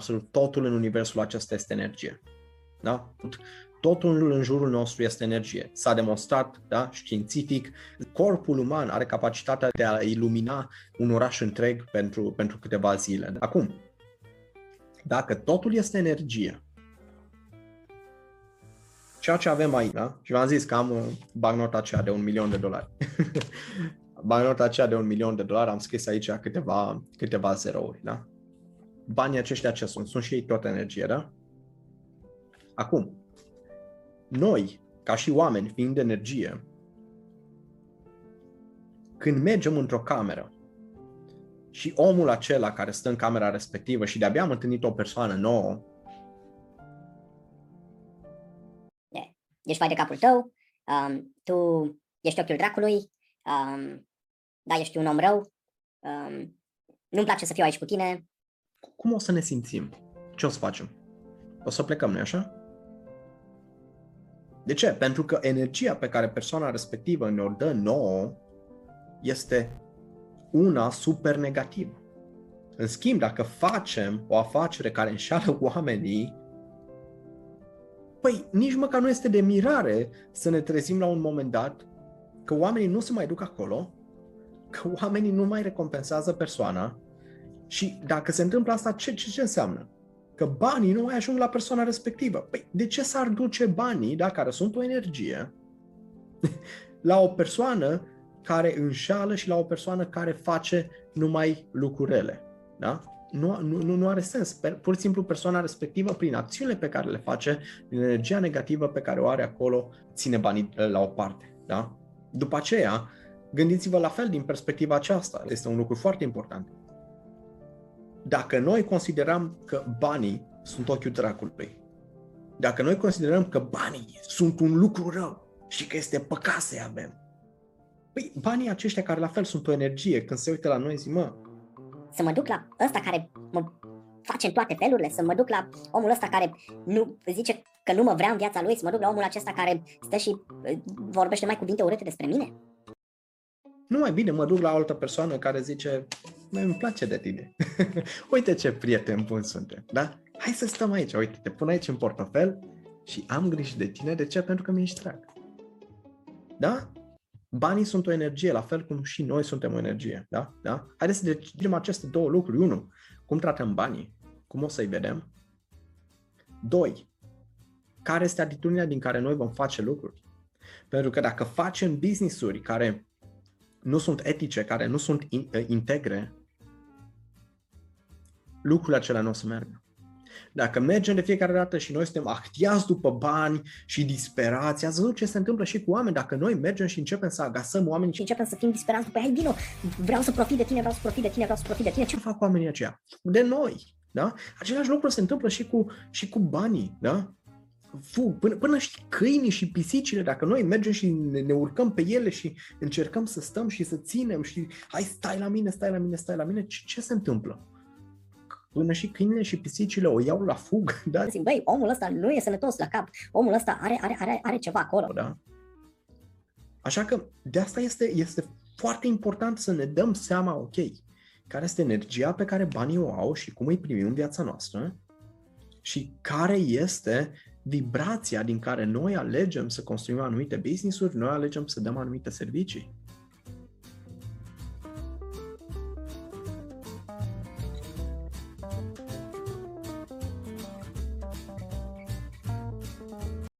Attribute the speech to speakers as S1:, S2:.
S1: absolut totul în universul acesta este energie. Da? Totul în jurul nostru este energie. S-a demonstrat, da, științific, corpul uman are capacitatea de a ilumina un oraș întreg pentru, pentru câteva zile. Acum, dacă totul este energie, ceea ce avem aici, da? și v-am zis că am uh, bagnota aceea de un milion de dolari. bagnota aceea de un milion de dolari, am scris aici câteva, câteva zerouri, da? Banii aceștia ce sunt? Sunt și ei tot energie, da? Acum, noi, ca și oameni, fiind energie, când mergem într-o cameră și omul acela care stă în camera respectivă și de-abia am întâlnit o persoană nouă,
S2: ești vai de capul tău, um, tu ești ochiul dracului, um, da, ești un om rău, um, nu-mi place să fiu aici cu tine.
S1: Cum o să ne simțim? Ce o să facem? O să plecăm, nu așa? De ce? Pentru că energia pe care persoana respectivă ne-o dă nouă este una super negativă. În schimb, dacă facem o afacere care înșală oamenii, păi nici măcar nu este de mirare să ne trezim la un moment dat că oamenii nu se mai duc acolo, că oamenii nu mai recompensează persoana și dacă se întâmplă asta, ce, ce, ce înseamnă? că banii nu mai ajung la persoana respectivă. Păi, de ce s-ar duce banii, da, care sunt o energie, la o persoană care înșală și la o persoană care face numai lucrurele? Da? Nu, nu, nu are sens. Pur și simplu persoana respectivă, prin acțiunile pe care le face, prin energia negativă pe care o are acolo, ține banii eh, la o parte. Da? După aceea, gândiți-vă la fel din perspectiva aceasta. Este un lucru foarte important dacă noi considerăm că banii sunt ochiul dracului, dacă noi considerăm că banii sunt un lucru rău și că este păcat să-i avem, păi banii aceștia care la fel sunt o energie, când se uită la noi zic, mă...
S2: Să mă duc la ăsta care mă face în toate felurile, să mă duc la omul ăsta care nu zice că nu mă vrea în viața lui, să mă duc la omul acesta care stă și uh, vorbește mai cuvinte urâte despre mine.
S1: Nu mai bine mă duc la altă persoană care zice, mai îmi place de tine. uite ce prieten bun suntem, da? Hai să stăm aici, uite, te pun aici în portofel și am grijă de tine. De ce? Pentru că mi-ești drag. Da? Banii sunt o energie, la fel cum și noi suntem o energie. Da? Da? Haideți să decidem aceste două lucruri. Unu, cum tratăm banii? Cum o să-i vedem? Doi, care este atitudinea din care noi vom face lucruri? Pentru că dacă facem business-uri care nu sunt etice, care nu sunt integre, lucrurile acelea nu o să meargă. Dacă mergem de fiecare dată și noi suntem actiați după bani și disperați, ați văzut ce se întâmplă și cu oameni. Dacă noi mergem și începem să agasăm oamenii
S2: și începem să fim disperați după hai vino, vreau să profit de tine, vreau să profit de tine, vreau să profit de tine.
S1: Ce fac oamenii aceia? De noi. Da? Același lucru se întâmplă și cu, și cu banii. Da? fug, până, până și câinii și pisicile, dacă noi mergem și ne, ne urcăm pe ele și încercăm să stăm și să ținem și hai stai la mine, stai la mine, stai la mine, ce, ce se întâmplă? Până și câinile și pisicile o iau la fug. Da?
S2: Zic, băi, omul ăsta nu e sănătos la cap, omul ăsta are, are, are, are ceva acolo.
S1: Da? Așa că de asta este, este foarte important să ne dăm seama, ok, care este energia pe care banii o au și cum îi primim în viața noastră și care este vibrația din care noi alegem să construim anumite business-uri, noi alegem să dăm anumite servicii.